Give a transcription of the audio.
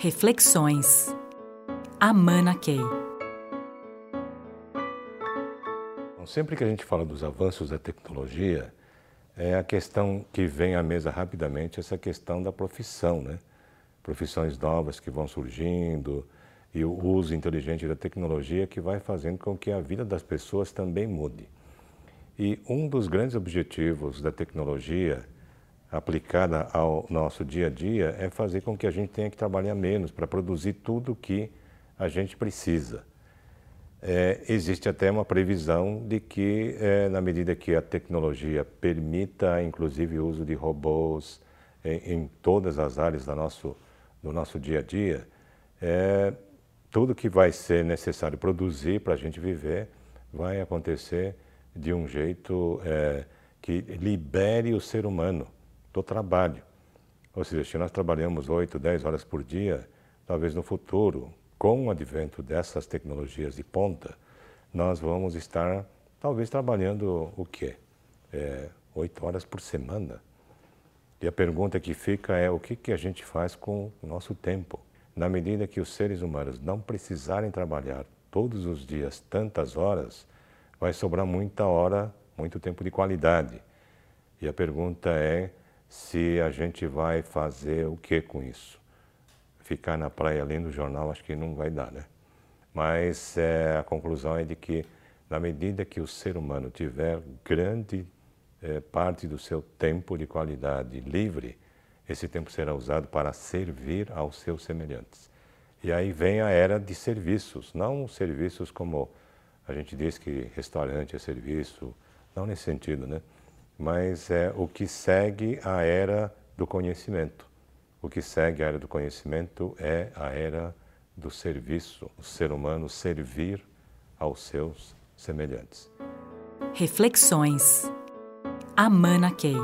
Reflexões. Amana Key. Sempre que a gente fala dos avanços da tecnologia, é a questão que vem à mesa rapidamente, essa questão da profissão, né? Profissões novas que vão surgindo e o uso inteligente da tecnologia que vai fazendo com que a vida das pessoas também mude. E um dos grandes objetivos da tecnologia aplicada ao nosso dia a dia é fazer com que a gente tenha que trabalhar menos para produzir tudo o que a gente precisa. É, existe até uma previsão de que, é, na medida que a tecnologia permita, inclusive, o uso de robôs em, em todas as áreas do nosso, do nosso dia a dia, é, tudo que vai ser necessário produzir para a gente viver vai acontecer de um jeito é, que libere o ser humano do trabalho. Ou seja, se nós trabalhamos 8, 10 horas por dia, talvez no futuro, com o advento dessas tecnologias de ponta, nós vamos estar talvez trabalhando o quê? É, 8 horas por semana. E a pergunta que fica é o que, que a gente faz com o nosso tempo? Na medida que os seres humanos não precisarem trabalhar todos os dias tantas horas, vai sobrar muita hora, muito tempo de qualidade. E a pergunta é se a gente vai fazer o que com isso? Ficar na praia lendo jornal, acho que não vai dar, né? Mas é, a conclusão é de que, na medida que o ser humano tiver grande é, parte do seu tempo de qualidade livre, esse tempo será usado para servir aos seus semelhantes. E aí vem a era de serviços, não serviços como a gente diz que restaurante é serviço, não nesse sentido, né? Mas é o que segue a era do conhecimento. O que segue a era do conhecimento é a era do serviço, o ser humano servir aos seus semelhantes. Reflexões. Amana Key.